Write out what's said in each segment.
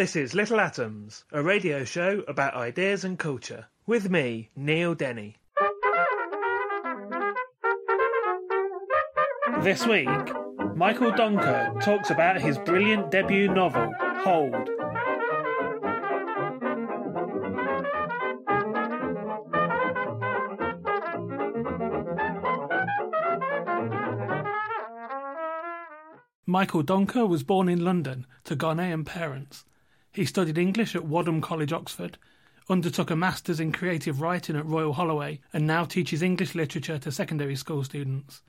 This is Little Atoms, a radio show about ideas and culture, with me, Neil Denny. This week, Michael Donkor talks about his brilliant debut novel, Hold. Michael Donkor was born in London to Ghanaian parents. He studied English at Wadham College, Oxford, undertook a master's in creative writing at Royal Holloway, and now teaches English literature to secondary school students.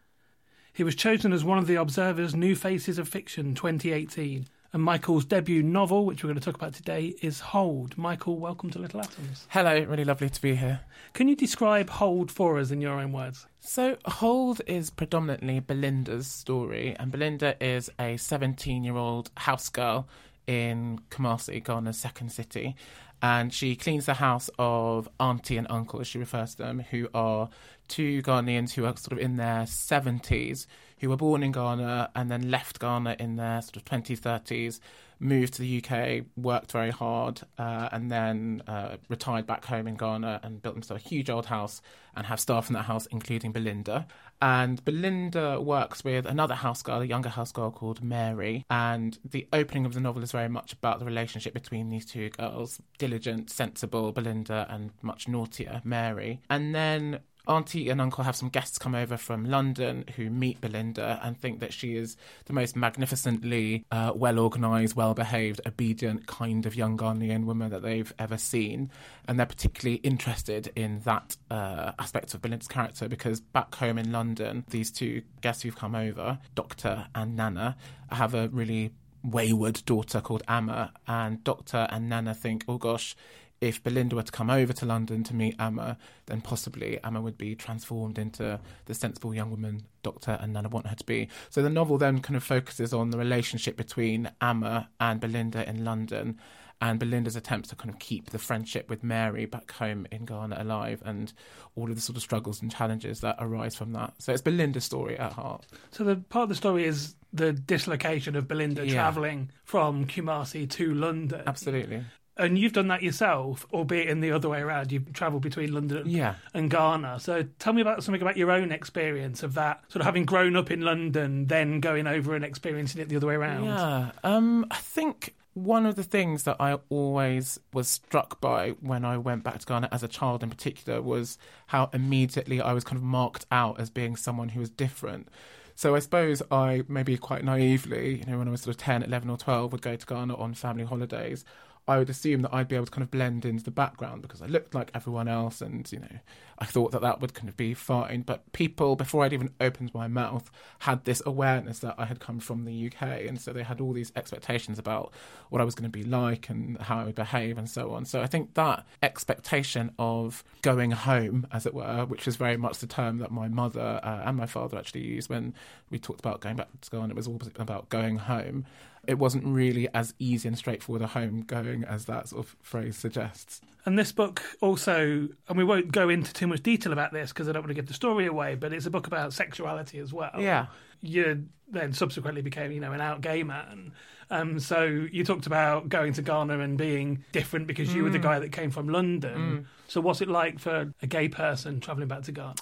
He was chosen as one of the Observer's New Faces of Fiction 2018, and Michael's debut novel, which we're going to talk about today, is Hold. Michael, welcome to Little Atoms. Hello, really lovely to be here. Can you describe Hold for us in your own words? So, Hold is predominantly Belinda's story, and Belinda is a 17 year old house girl in Kumasi, Ghana's second city. And she cleans the house of auntie and uncle, as she refers to them, who are two Ghanaians who are sort of in their 70s, who were born in Ghana and then left Ghana in their sort of 20s, 30s, moved to the UK, worked very hard, uh, and then uh, retired back home in Ghana and built himself a huge old house and have staff in that house, including Belinda. And Belinda works with another house girl, a younger house girl called Mary. And the opening of the novel is very much about the relationship between these two girls diligent, sensible Belinda, and much naughtier Mary. And then auntie and uncle have some guests come over from London who meet Belinda and think that she is the most magnificently uh, well organised, well behaved, obedient kind of young Ghanaian woman that they've ever seen. And they're particularly interested in that uh, aspect of Belinda's character because back home in London, these two guests who've come over, Doctor and Nana, have a really wayward daughter called Amma. And Doctor and Nana think, oh gosh, if Belinda were to come over to London to meet Amma, then possibly Amma would be transformed into the sensible young woman Doctor and Nana want her to be. So the novel then kind of focuses on the relationship between Amma and Belinda in London and Belinda's attempts to kind of keep the friendship with Mary back home in Ghana alive and all of the sort of struggles and challenges that arise from that. So it's Belinda's story at heart. So the part of the story is the dislocation of Belinda Yeah. travelling from Kumasi to London. Absolutely. And you've done that yourself, albeit in the other way around. You've travelled between London Yeah. and Ghana. So tell me about something about your own experience of that, sort of having grown up in London, then going over and experiencing it the other way around. Yeah. Um, I think one of the things that I always was struck by when I went back to Ghana as a child in particular was how immediately I was kind of marked out as being someone who was different. So I suppose I maybe quite naively, you know, when I was sort of 10, 11 or 12 would go to Ghana on family holidays. I would assume that I'd be able to kind of blend into the background because I looked like everyone else and, you know, I thought that that would kind of be fine. But people, before I'd even opened my mouth, had this awareness that I had come from the UK. And so they had all these expectations about what I was going to be like and how I would behave and so on. So I think that expectation of going home, as it were, which is very much the term that my mother uh, and my father actually used when we talked about going back to school, and it was all about going home. It wasn't really as easy and straightforward a home going as that sort of phrase suggests. And this book also, and we won't go into too much detail about this because I don't want to give the story away, but it's a book about sexuality as well. Yeah. You then subsequently became, you know, an out gay man. Um, so you talked about going to Ghana and being different because you were the guy that came from London. So what's it like for a gay person travelling back to Ghana?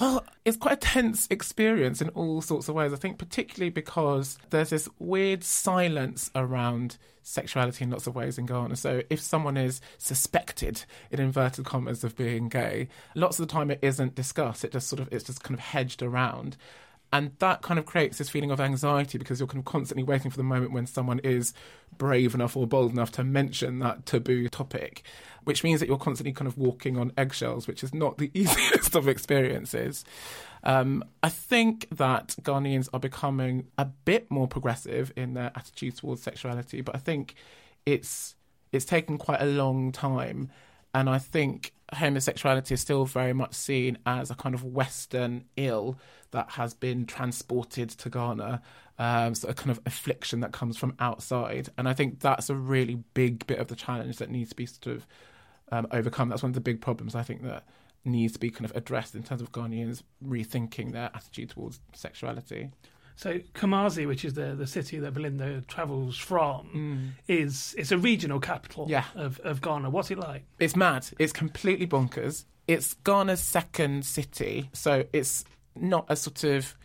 Well, it's quite a tense experience in all sorts of ways. I think, particularly because there's this weird silence around sexuality in lots of ways in Ghana. So, if someone is suspected, in inverted commas, of being gay, lots of the time it isn't discussed. It just sort of it's just kind of hedged around. And that kind of creates this feeling of anxiety because you're kind of constantly waiting for the moment when someone is brave enough or bold enough to mention that taboo topic, which means that you're constantly kind of walking on eggshells, which is not the easiest of experiences. Um, I think that Ghanaians are becoming a bit more progressive in their attitude towards sexuality, but I think it's it's taken quite a long time, and I think homosexuality is still very much seen as a kind of Western ill that has been transported to Ghana, um, so a kind of affliction that comes from outside. And I think that's a really big bit of the challenge that needs to be sort of um, overcome. That's one of the big problems I think that needs to be kind of addressed in terms of Ghanaians rethinking their attitude towards sexuality. So Kumasi, which is the, the city that Belinda travels from, mm. is it's a regional capital yeah. of, of Ghana. What's it like? It's mad. It's completely bonkers. It's Ghana's second city, so it's not a sort of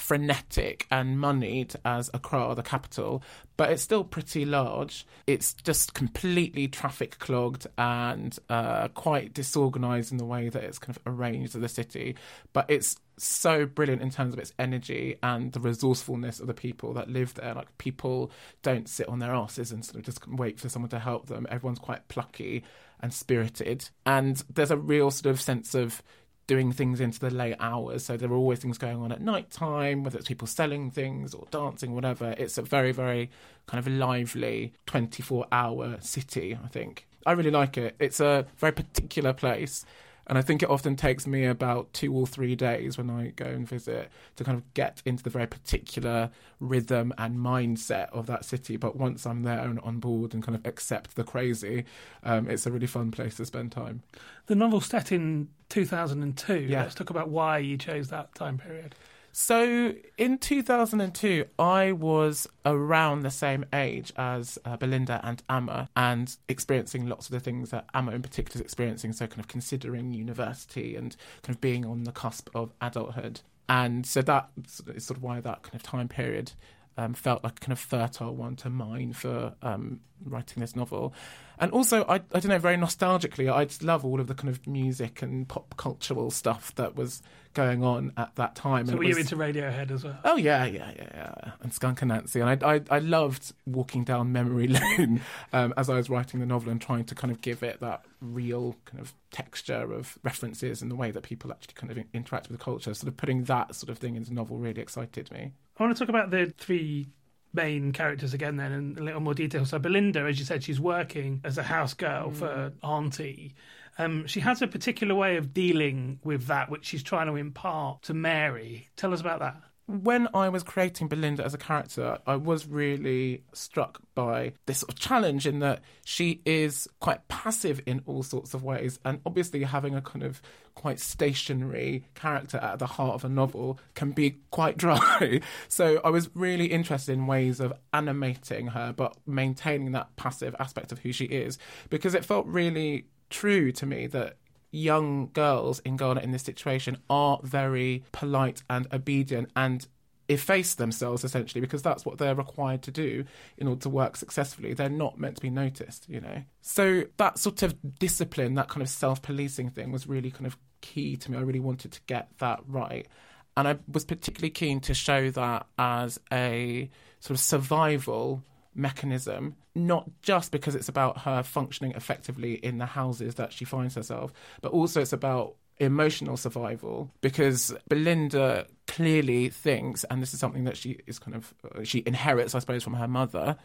frenetic and moneyed as Accra, the capital, but it's still pretty large. It's just completely traffic clogged and uh, quite disorganized in the way that it's kind of arranged as a city. But it's so brilliant in terms of its energy and the resourcefulness of the people that live there. Like people don't sit on their asses and sort of just wait for someone to help them. Everyone's quite plucky and spirited, and there's a real sort of sense of doing things into the late hours. So there are always things going on at night time, whether it's people selling things or dancing, whatever. It's a very, very kind of lively 24 hour city, I think. I really like it. It's a very particular place. And I think it often takes me about two or three days when I go and visit to kind of get into the very particular rhythm and mindset of that city. But once I'm there and on board and kind of accept the crazy, um, it's a really fun place to spend time. The novel set in 2002. Yeah. Let's talk about why you chose that time period. So in 2002, I was around the same age as uh, Belinda and Amma and experiencing lots of the things that Amma in particular is experiencing. So, kind of considering university and kind of being on the cusp of adulthood. And so that is sort of why that kind of time period um, felt like a kind of fertile one to mine for um, writing this novel. And also, I, I don't know, very nostalgically, I just love all of the kind of music and pop cultural stuff that was going on at that time. So and were was, you into Radiohead as well? Oh yeah, yeah, yeah, yeah. And Skunk Anansie, and I, I, I loved walking down memory lane um, as I was writing the novel and trying to kind of give it that real kind of texture of references and the way that people actually kind of interact with the culture. Sort of putting that sort of thing into the novel really excited me. I want to talk about the three main characters again then in a little more detail. So Belinda, as you said, she's working as a house girl mm. for Auntie. Um, she has a particular way of dealing with that, which she's trying to impart to Mary. Tell us about that when I was creating Belinda as a character, I was really struck by this sort of challenge in that she is quite passive in all sorts of ways. And obviously, having a kind of quite stationary character at the heart of a novel can be quite dry. so I was really interested in ways of animating her, but maintaining that passive aspect of who she is, because it felt really true to me that young girls in Ghana in this situation are very polite and obedient and efface themselves essentially because that's what they're required to do in order to work successfully. They're not meant to be noticed, you know. So that sort of discipline, that kind of self-policing thing was really kind of key to me. I really wanted to get that right. And I was particularly keen to show that as a sort of survival mechanism, not just because it's about her functioning effectively in the houses that she finds herself, but also it's about emotional survival because Belinda clearly thinks, and this is something that she is kind of, uh, she inherits, I suppose, from her mother.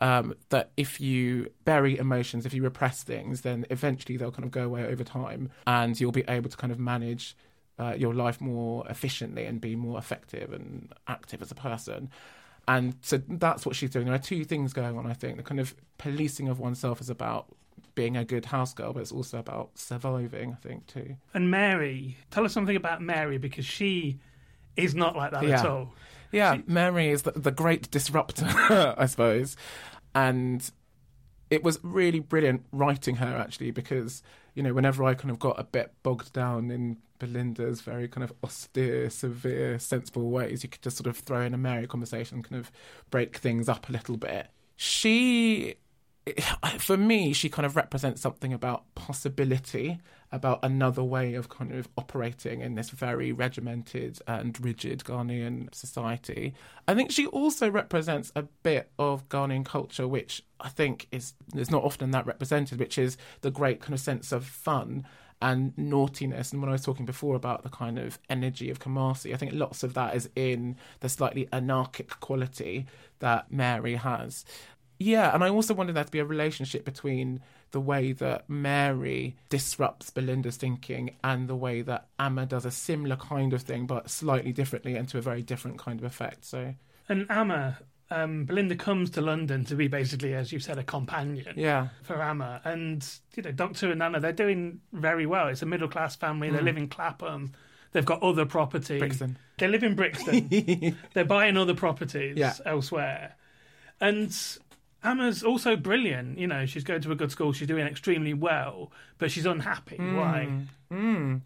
Um, that if you bury emotions, if you repress things, then eventually they'll kind of go away over time, and you'll be able to kind of manage uh, your life more efficiently and be more effective and active as a person. And so that's what she's doing. There are two things going on, I think. The kind of policing of oneself is about being a good house girl, but it's also about surviving, I think, too. And Mary, tell us something about Mary because she is not like that yeah. at all. Yeah, she... Mary is the, the great disruptor, I suppose. And it was really brilliant writing her, actually, because you know, whenever I kind of got a bit bogged down in Belinda's very kind of austere, severe, sensible ways, you could just sort of throw in a merry conversation, kind of break things up a little bit. She for me, she kind of represents something about possibility, about another way of kind of operating in this very regimented and rigid Ghanaian society. I think she also represents a bit of Ghanaian culture, which I think is is not often that represented, which is the great kind of sense of fun and naughtiness. And when I was talking before about the kind of energy of Kumasi, I think lots of that is in the slightly anarchic quality that Mary has. Yeah, and I also wanted there to be a relationship between the way that Mary disrupts Belinda's thinking and the way that Amma does a similar kind of thing, but slightly differently and to a very different kind of effect. So, and Amma, um, Belinda comes to London to be basically, as you said, a companion. Yeah. For Amma, and you know, Doctor and Nana, they're doing very well. It's a middle class family. Mm. They live in Clapham. They've got other property. Brixton. They live in Brixton. they're buying other properties yeah. elsewhere, and Amma's also brilliant. You know, she's going to a good school. She's doing extremely well, but she's unhappy. Mm. Why? Mm.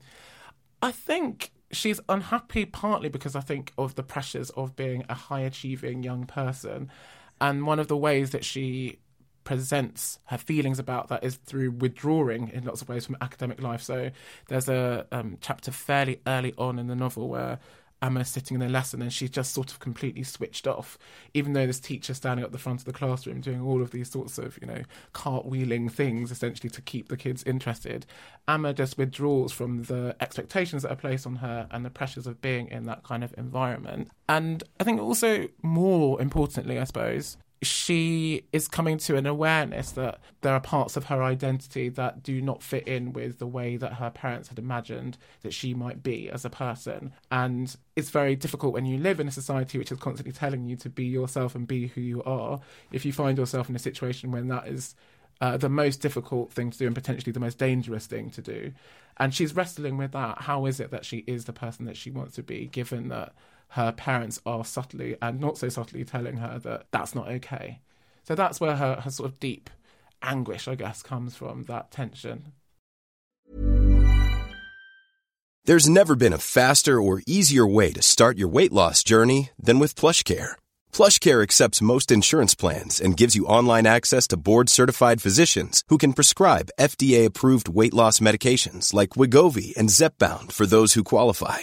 I think she's unhappy partly because I think of the pressures of being a high achieving young person. And one of the ways that she presents her feelings about that is through withdrawing in lots of ways from academic life. So there's a um, chapter fairly early on in the novel where Amma sitting in a lesson and she's just sort of completely switched off, even though this teacher's standing at the front of the classroom doing all of these sorts of, you know, cartwheeling things essentially to keep the kids interested. Amma just withdraws from the expectations that are placed on her and the pressures of being in that kind of environment. And I think also, more importantly, I suppose, she is coming to an awareness that there are parts of her identity that do not fit in with the way that her parents had imagined that she might be as a person. And it's very difficult when you live in a society which is constantly telling you to be yourself and be who you are. If you find yourself in a situation when that is uh, the most difficult thing to do and potentially the most dangerous thing to do. And she's wrestling with that. How is it that she is the person that she wants to be, given that her parents are subtly and not so subtly telling her that that's not okay. So that's where her, her sort of deep anguish, I guess, comes from that tension. There's never been a faster or easier way to start your weight loss journey than with PlushCare. PlushCare accepts most insurance plans and gives you online access to board-certified physicians who can prescribe FDA-approved weight loss medications like Wegovy and Zepbound for those who qualify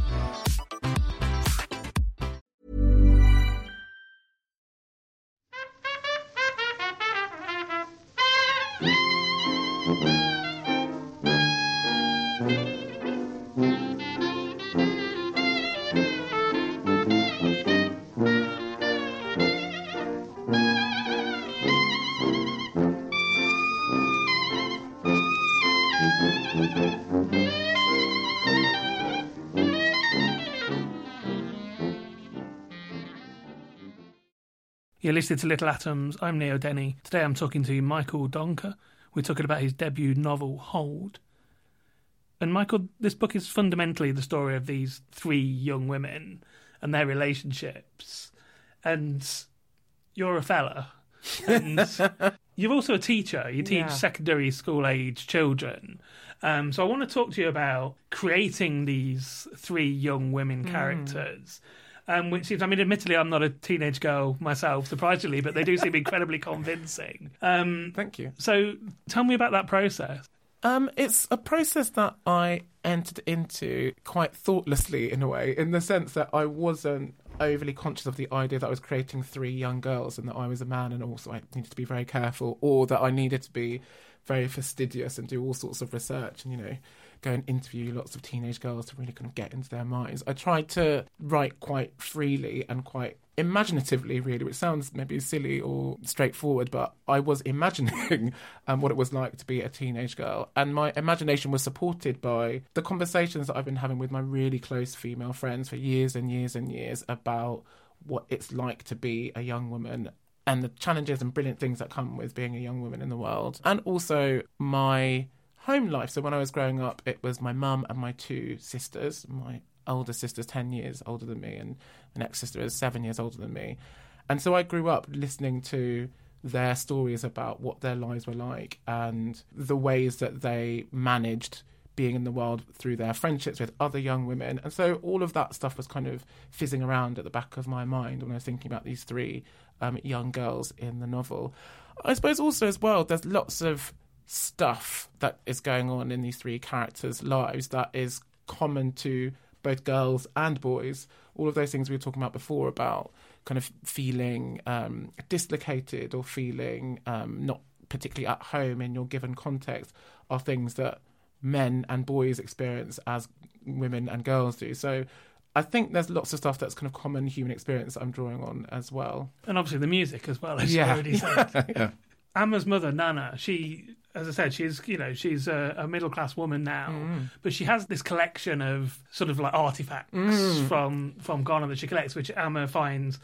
Listening to Little Atoms. I'm Neil Denny. Today I'm talking to Michael Donkor. We're talking about his debut novel, Hold. And Michael, this book is fundamentally the story of these three young women and their relationships. And you're a fella. And You're also a teacher. You teach Yeah. secondary school age children. Um, so I want to talk to you about creating these three young women Hmm. characters. Um, which seems, I mean, admittedly, I'm not a teenage girl myself, surprisingly, but they do seem incredibly convincing. Um, Thank you. so tell me about that process. Um, it's a process that I entered into quite thoughtlessly in a way, in the sense that I wasn't overly conscious of the idea that I was creating three young girls and that I was a man and also I needed to be very careful, or that I needed to be very fastidious and do all sorts of research and, you know, go and interview lots of teenage girls to really kind of get into their minds. I tried to write quite freely and quite imaginatively, really, which sounds maybe silly or straightforward, but I was imagining um, what it was like to be a teenage girl. And my imagination was supported by the conversations that I've been having with my really close female friends for years and years and years about what it's like to be a young woman and the challenges and brilliant things that come with being a young woman in the world. And also my home life. So when I was growing up, it was my mum and my two sisters. My older sister's 10 years older than me, and the next sister is seven years older than me. And so I grew up listening to their stories about what their lives were like and the ways that they managed being in the world through their friendships with other young women. And so all of that stuff was kind of fizzing around at the back of my mind when I was thinking about these three um, young girls in the novel. I suppose also as well, there's lots of stuff that is going on in these three characters' lives that is common to both girls and boys. All of those things we were talking about before about kind of feeling um, dislocated or feeling um, not particularly at home in your given context are things that men and boys experience as women and girls do. So I think there's lots of stuff that's kind of common human experience I'm drawing on as well. And obviously the music as well, as Yeah. you already said. yeah. Amma's mother, Nana, she, as I said, she's you know she's a, a middle class woman now, Mm. but she has this collection of sort of like artifacts Mm. from from Ghana that she collects, which Amma finds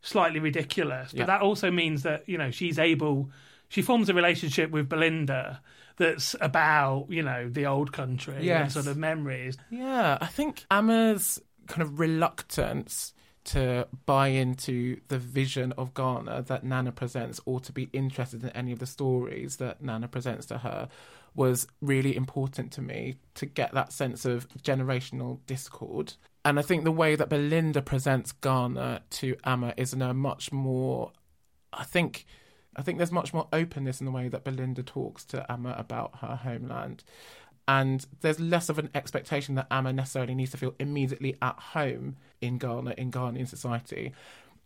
slightly ridiculous. But Yeah. that also means that you know she's able, she forms a relationship with Belinda that's about you know the old country and sort of memories. Yeah, I think Amma's kind of reluctance to buy into the vision of Ghana that Nana presents or to be interested in any of the stories that Nana presents to her was really important to me to get that sense of generational discord. And I think the way that Belinda presents Ghana to Amma is in a much more I think I think there's much more openness in the way that Belinda talks to Amma about her homeland. And there's less of an expectation that Amma necessarily needs to feel immediately at home in Ghana, in Ghanaian society.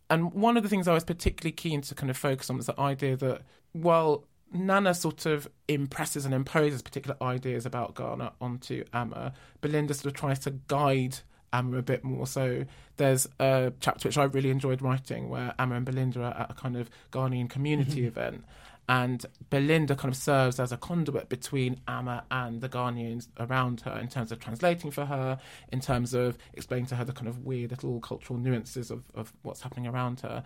And one of the things I was particularly keen to kind of focus on was the idea that, while Nana sort of impresses and imposes particular ideas about Ghana onto Amma, Belinda sort of tries to guide Amma a bit more. So there's a chapter which I really enjoyed writing where Amma and Belinda are at a kind of Ghanaian community mm-hmm. event. And Belinda kind of serves as a conduit between Amma and the Ghanaians around her in terms of translating for her, in terms of explaining to her the kind of weird little cultural nuances of, of what's happening around her.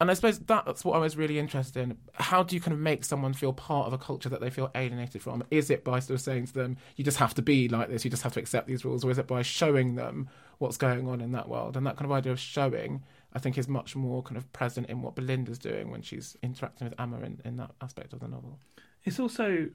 And I suppose that's what I was really interested in. How do you kind of make someone feel part of a culture that they feel alienated from? Is it by sort of saying to them, you just have to be like this, you just have to accept these rules, or is it by showing them what's going on in that world? And that kind of idea of showing, I think, is much more kind of present in what Belinda's doing when she's interacting with Amma in, in that aspect of the novel. It's also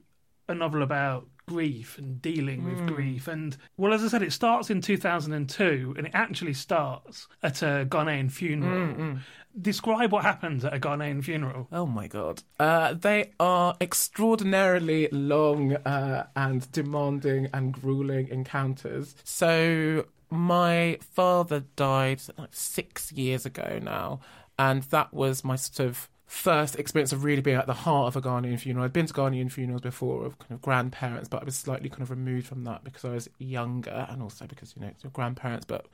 a novel about grief and dealing with Hmm. grief. And, well, as I said, it starts in 2002 and it actually starts at a Ghanaian funeral. Hmm, Describe what happens at a Ghanaian funeral. Oh my god. Uh, they are extraordinarily long uh, and demanding and grueling encounters. So, my father died like six years ago now, and that was my sort of first experience of really being at the heart of a Ghanaian funeral. I'd been to Ghanaian funerals before of kind of grandparents, but I was slightly kind of removed from that because I was younger and also because, you know, it's your grandparents. But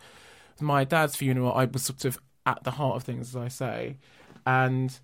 my dad's funeral, I was sort of at the heart of things, as I say. And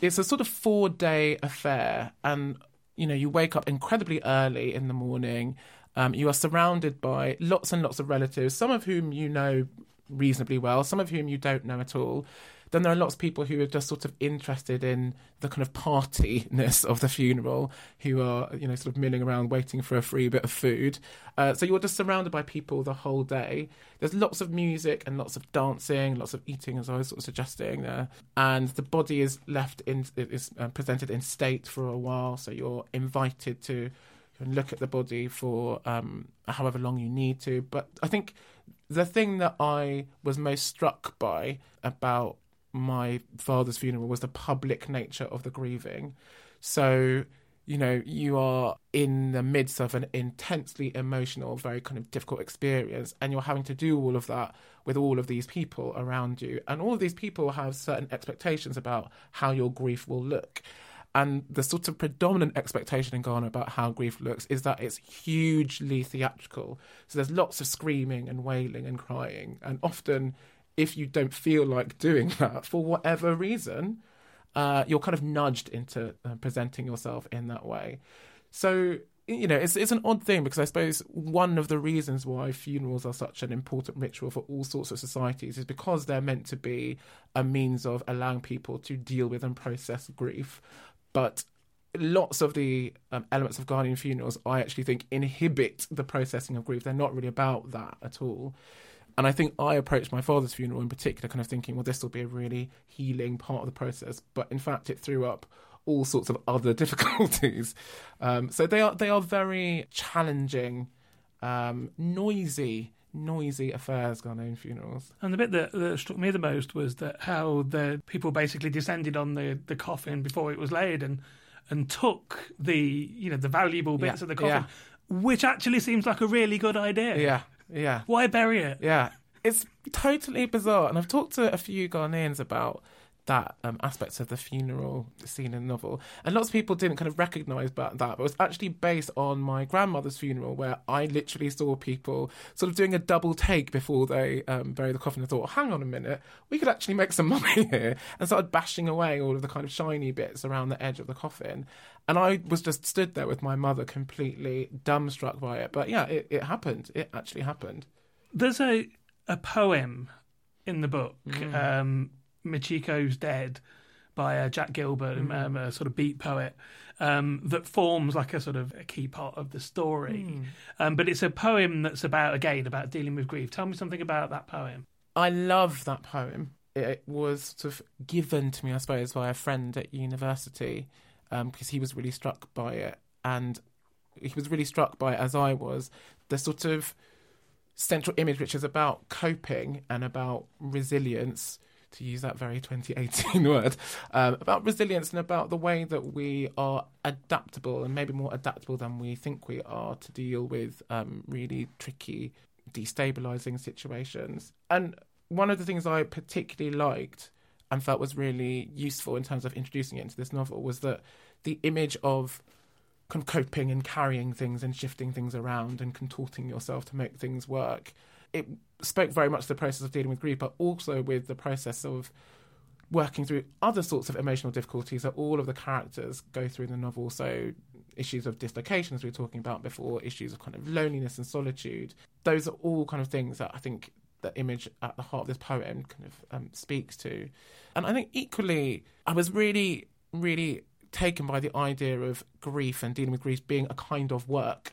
it's a sort of four day affair. And, you know, you wake up incredibly early in the morning. Um, you are surrounded by lots and lots of relatives, some of whom you know reasonably well, some of whom you don't know at all. then there are lots of people who are just sort of interested in the kind of partiness of the funeral, who are, you know, sort of milling around waiting for a free bit of food. Uh, so you're just surrounded by people the whole day. There's lots of music and lots of dancing, lots of eating, as I was sort of suggesting there. And the body is left in, is uh, presented in state for a while. So you're invited to look at the body for um, however long you need to. But I think the thing that I was most struck by about my father's funeral was the public nature of the grieving. So, you know, you are in the midst of an intensely emotional, very kind of difficult experience, and you're having to do all of that with all of these people around you. And all of these people have certain expectations about how your grief will look. And the sort of predominant expectation in Ghana about how grief looks is that it's hugely theatrical. So there's lots of screaming and wailing and crying. And often, if you don't feel like doing that for whatever reason, uh, you're kind of nudged into uh, presenting yourself in that way. So you know, it's it's an odd thing because I suppose one of the reasons why funerals are such an important ritual for all sorts of societies is because they're meant to be a means of allowing people to deal with and process grief. But lots of the um, elements of Ghanaian funerals, I actually think, inhibit the processing of grief. They're not really about that at all. And I think I approached my father's funeral in particular, kind of thinking, well, this will be a really healing part of the process. But in fact, it threw up all sorts of other difficulties. Um, so they are they are very challenging, um, noisy noisy affairs Ghanaian funerals. And the bit that, that, struck me the most was that how the people basically descended on the, the coffin before it was laid and and took the you know the valuable bits yeah, of the coffin, yeah. which actually seems like a really good idea. Yeah, yeah. Why bury it? Yeah, it's totally bizarre. And I've talked to a few Ghanaians about that um, aspects of the funeral scene in the novel. And lots of people didn't kind of recognise that, but it was actually based on my grandmother's funeral, where I literally saw people sort of doing a double take before they um, bury the coffin and thought, hang on a minute, we could actually make some money here, and started bashing away all of the kind of shiny bits around the edge of the coffin. And I was just stood there with my mother completely dumbstruck by it. But yeah, it, it happened. It actually happened. There's a, a poem in the book mm. um, Michiko's Dead by uh, Jack Gilbert, mm. um, a sort of beat poet, um, that forms like a sort of a key part of the story. Mm. Um, but it's a poem that's about, again, about dealing with grief. Tell me something about that poem. I love that poem. It was sort of given to me, I suppose, by a friend at university um, because he was really struck by it. And he was really struck by it, as I was, the sort of central image, which is about coping and about resilience to use that very 2018 word, um, about resilience and about the way that we are adaptable and maybe more adaptable than we think we are to deal with um, really tricky, destabilizing situations. And one of the things I particularly liked and felt was really useful in terms of introducing it into this novel was that the image of kind of coping and carrying things and shifting things around and contorting yourself to make things work it spoke very much to the process of dealing with grief, but also with the process of working through other sorts of emotional difficulties that all of the characters go through in the novel. So issues of dislocation, as we were talking about before, issues of kind of loneliness and solitude. Those are all kind of things that I think the image at the heart of this poem kind of um, speaks to. And I think equally, I was really, really taken by the idea of grief and dealing with grief being a kind of work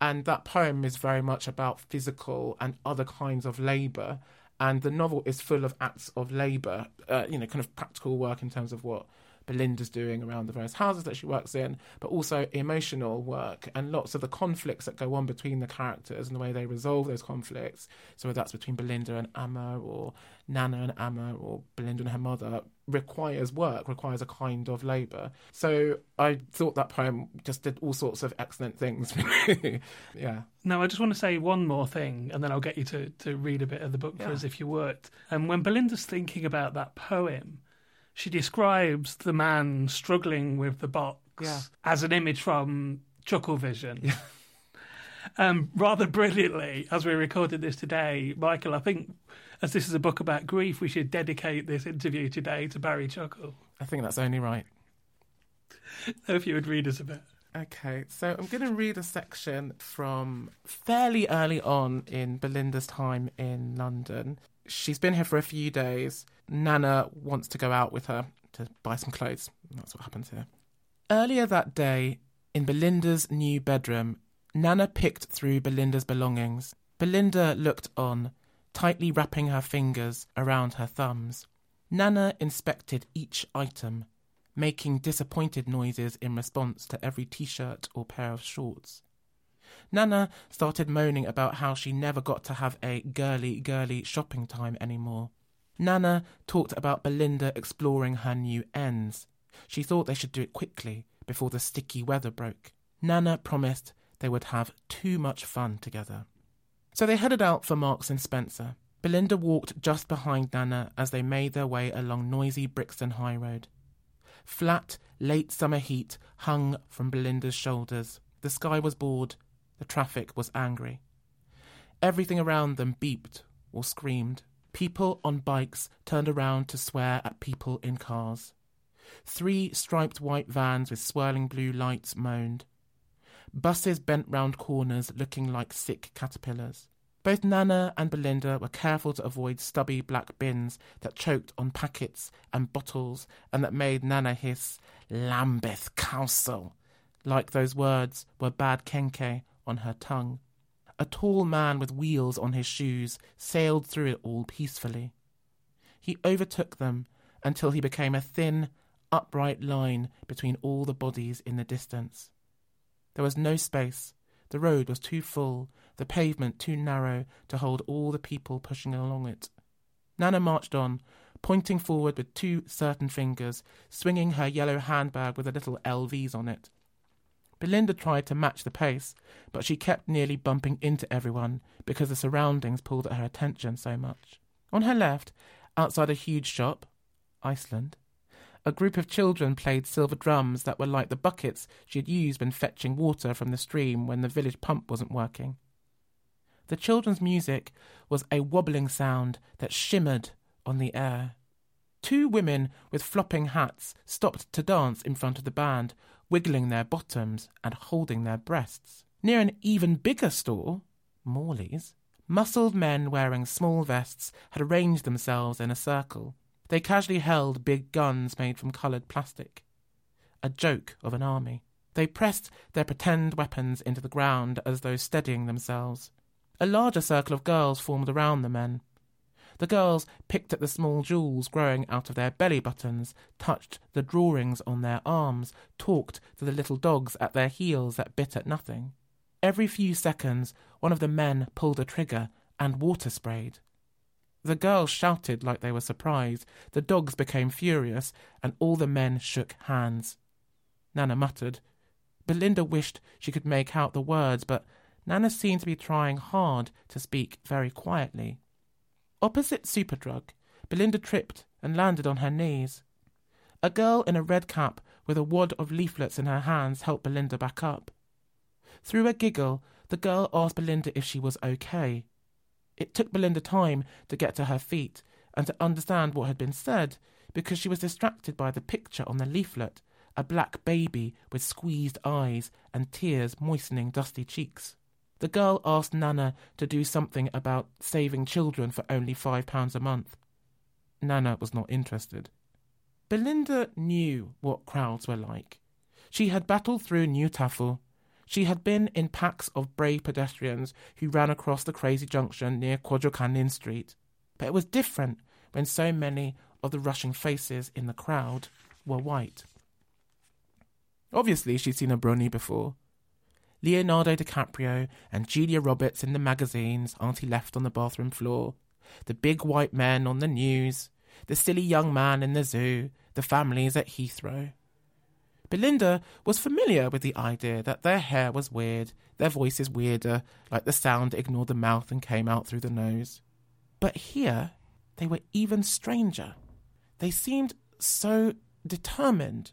and that poem is very much about physical and other kinds of labour. And the novel is full of acts of labour, uh, you know, kind of practical work in terms of what Belinda's doing around the various houses that she works in, but also emotional work and lots of the conflicts that go on between the characters and the way they resolve those conflicts. So that's between Belinda and Amma or Nana and Amma or Belinda and her mother requires work, requires a kind of labour. So I thought that poem just did all sorts of excellent things. yeah. Now I just want to say one more thing, and then I'll get you to, to read a bit of the book yeah. for us if you would. And when Belinda's thinking about that poem, she describes the man struggling with the box yeah. as an image from Chuckle Vision. Yeah. Um, rather brilliantly, as we recorded this today, Michael, I think as this is a book about grief, we should dedicate this interview today to Barry Chuckle. I think that's only right. if you would read us a bit. Okay, so I'm going to read a section from fairly early on in Belinda's time in London She's been here for a few days. Nana wants to go out with her to buy some clothes. That's what happens here. Earlier that day, in Belinda's new bedroom, Nana picked through Belinda's belongings. Belinda looked on, tightly wrapping her fingers around her thumbs. Nana inspected each item, making disappointed noises in response to every t shirt or pair of shorts. Nana started moaning about how she never got to have a girly, girly shopping time anymore. Nana talked about Belinda exploring her new ends. She thought they should do it quickly, before the sticky weather broke. Nana promised they would have too much fun together. So they headed out for Marks and Spencer. Belinda walked just behind Nana as they made their way along noisy Brixton High Road. Flat, late summer heat hung from Belinda's shoulders. The sky was bored. The traffic was angry. Everything around them beeped or screamed. People on bikes turned around to swear at people in cars. Three striped white vans with swirling blue lights moaned. Buses bent round corners looking like sick caterpillars. Both Nana and Belinda were careful to avoid stubby black bins that choked on packets and bottles and that made Nana hiss, Lambeth Council, like those words were bad kenkey on her tongue. A tall man with wheels on his shoes sailed through it all peacefully. He overtook them until he became a thin, upright line between all the bodies in the distance. There was no space. The road was too full, the pavement too narrow to hold all the people pushing along it. Nana marched on, pointing forward with two certain fingers, swinging her yellow handbag with the little LVs on it. Belinda tried to match the pace, but she kept nearly bumping into everyone because the surroundings pulled at her attention so much. On her left, outside a huge shop, Iceland, a group of children played silver drums that were like the buckets she had used when fetching water from the stream when the village pump wasn't working. The children's music was a wobbling sound that shimmered on the air. Two women with flopping hats stopped to dance in front of the band, wiggling their bottoms and holding their breasts. Near an even bigger store, Morley's, muscled men wearing small vests had arranged themselves in a circle. They casually held big guns made from coloured plastic. A joke of an army. They pressed their pretend weapons into the ground as though steadying themselves. A larger circle of girls formed around the men. The girls picked at the small jewels growing out of their belly buttons, touched the drawings on their arms, talked to the little dogs at their heels that bit at nothing. Every few seconds, one of the men pulled a trigger and water sprayed. The girls shouted like they were surprised, the dogs became furious, and all the men shook hands. Nana muttered. Belinda wished she could make out the words, but Nana seemed to be trying hard to speak very quietly. Opposite Superdrug, Belinda tripped and landed on her knees. A girl in a red cap with a wad of leaflets in her hands helped Belinda back up. Through a giggle, the girl asked Belinda if she was okay. It took Belinda time to get to her feet and to understand what had been said because she was distracted by the picture on the leaflet a black baby with squeezed eyes and tears moistening dusty cheeks. The girl asked Nana to do something about saving children for only five pounds a month. Nana was not interested. Belinda knew what crowds were like. She had battled through Newtaffel she had been in packs of brave pedestrians who ran across the crazy junction near Quadrocanyon Street. But it was different when so many of the rushing faces in the crowd were white. Obviously, she'd seen obroni before. Leonardo DiCaprio and Julia Roberts in the magazines Auntie left on the bathroom floor, the big white men on the news, the silly young man in the zoo, the families at Heathrow. Belinda was familiar with the idea that their hair was weird, their voices weirder, like the sound ignored the mouth and came out through the nose. But here, they were even stranger. They seemed so determined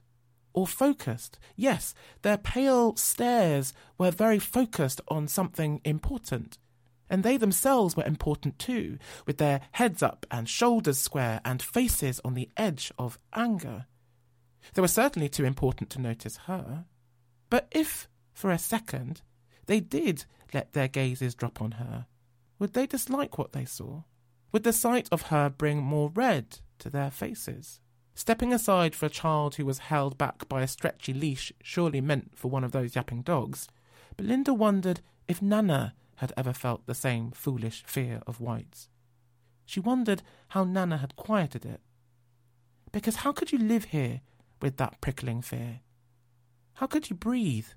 or focused. Yes, their pale stares were very focused on something important. And they themselves were important too, with their heads up and shoulders square and faces on the edge of anger. They were certainly too important to notice her. But if, for a second, they did let their gazes drop on her, would they dislike what they saw? Would the sight of her bring more red to their faces? Stepping aside for a child who was held back by a stretchy leash, surely meant for one of those yapping dogs, Belinda wondered if Nana had ever felt the same foolish fear of whites. She wondered how Nana had quieted it. Because how could you live here with that prickling fear? How could you breathe,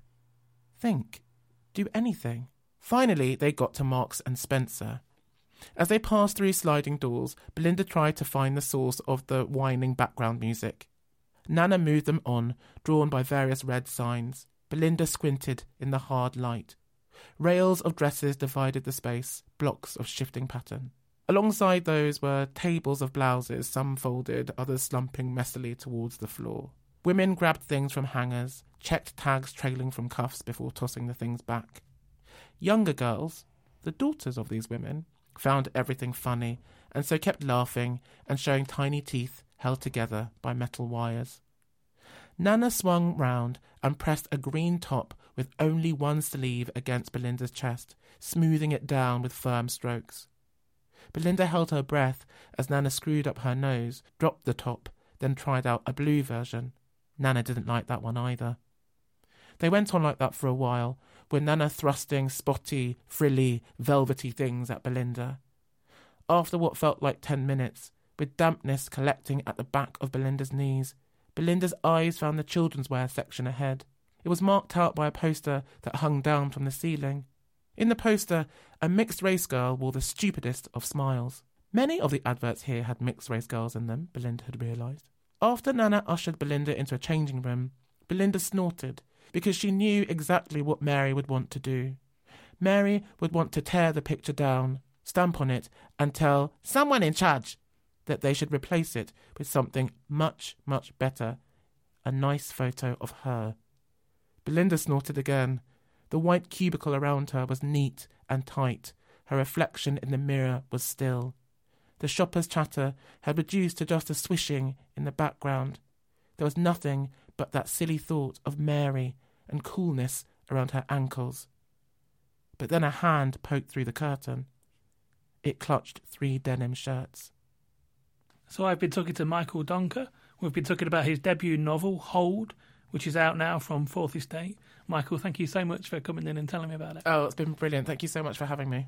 think, do anything? Finally, they got to Marks and Spencer. As they passed through sliding doors, Belinda tried to find the source of the whining background music. Nana moved them on, drawn by various red signs. Belinda squinted in the hard light. Rails of dresses divided the space, blocks of shifting pattern. Alongside those were tables of blouses, some folded, others slumping messily towards the floor. Women grabbed things from hangers, checked tags trailing from cuffs before tossing the things back. Younger girls, the daughters of these women, found everything funny and so kept laughing and showing tiny teeth held together by metal wires. Nana swung round and pressed a green top with only one sleeve against Belinda's chest, smoothing it down with firm strokes. Belinda held her breath as Nana screwed up her nose, dropped the top, then tried out a blue version. Nana didn't like that one either. They went on like that for a while, with Nana thrusting spotty, frilly, velvety things at Belinda. After what felt like ten minutes, with dampness collecting at the back of Belinda's knees, Belinda's eyes found the children's wear section ahead. It was marked out by a poster that hung down from the ceiling. In the poster, a mixed race girl wore the stupidest of smiles. Many of the adverts here had mixed race girls in them, Belinda had realised. After Nana ushered Belinda into a changing room, Belinda snorted because she knew exactly what Mary would want to do. Mary would want to tear the picture down, stamp on it, and tell someone in charge that they should replace it with something much, much better a nice photo of her. Belinda snorted again. The white cubicle around her was neat and tight. Her reflection in the mirror was still. The shopper's chatter had reduced to just a swishing in the background. There was nothing but that silly thought of Mary and coolness around her ankles. But then a hand poked through the curtain. It clutched three denim shirts. So I've been talking to Michael Donkor. We've been talking about his debut novel, Hold, which is out now from Fourth Estate. Michael, thank you so much for coming in and telling me about it. Oh, it's been brilliant. Thank you so much for having me.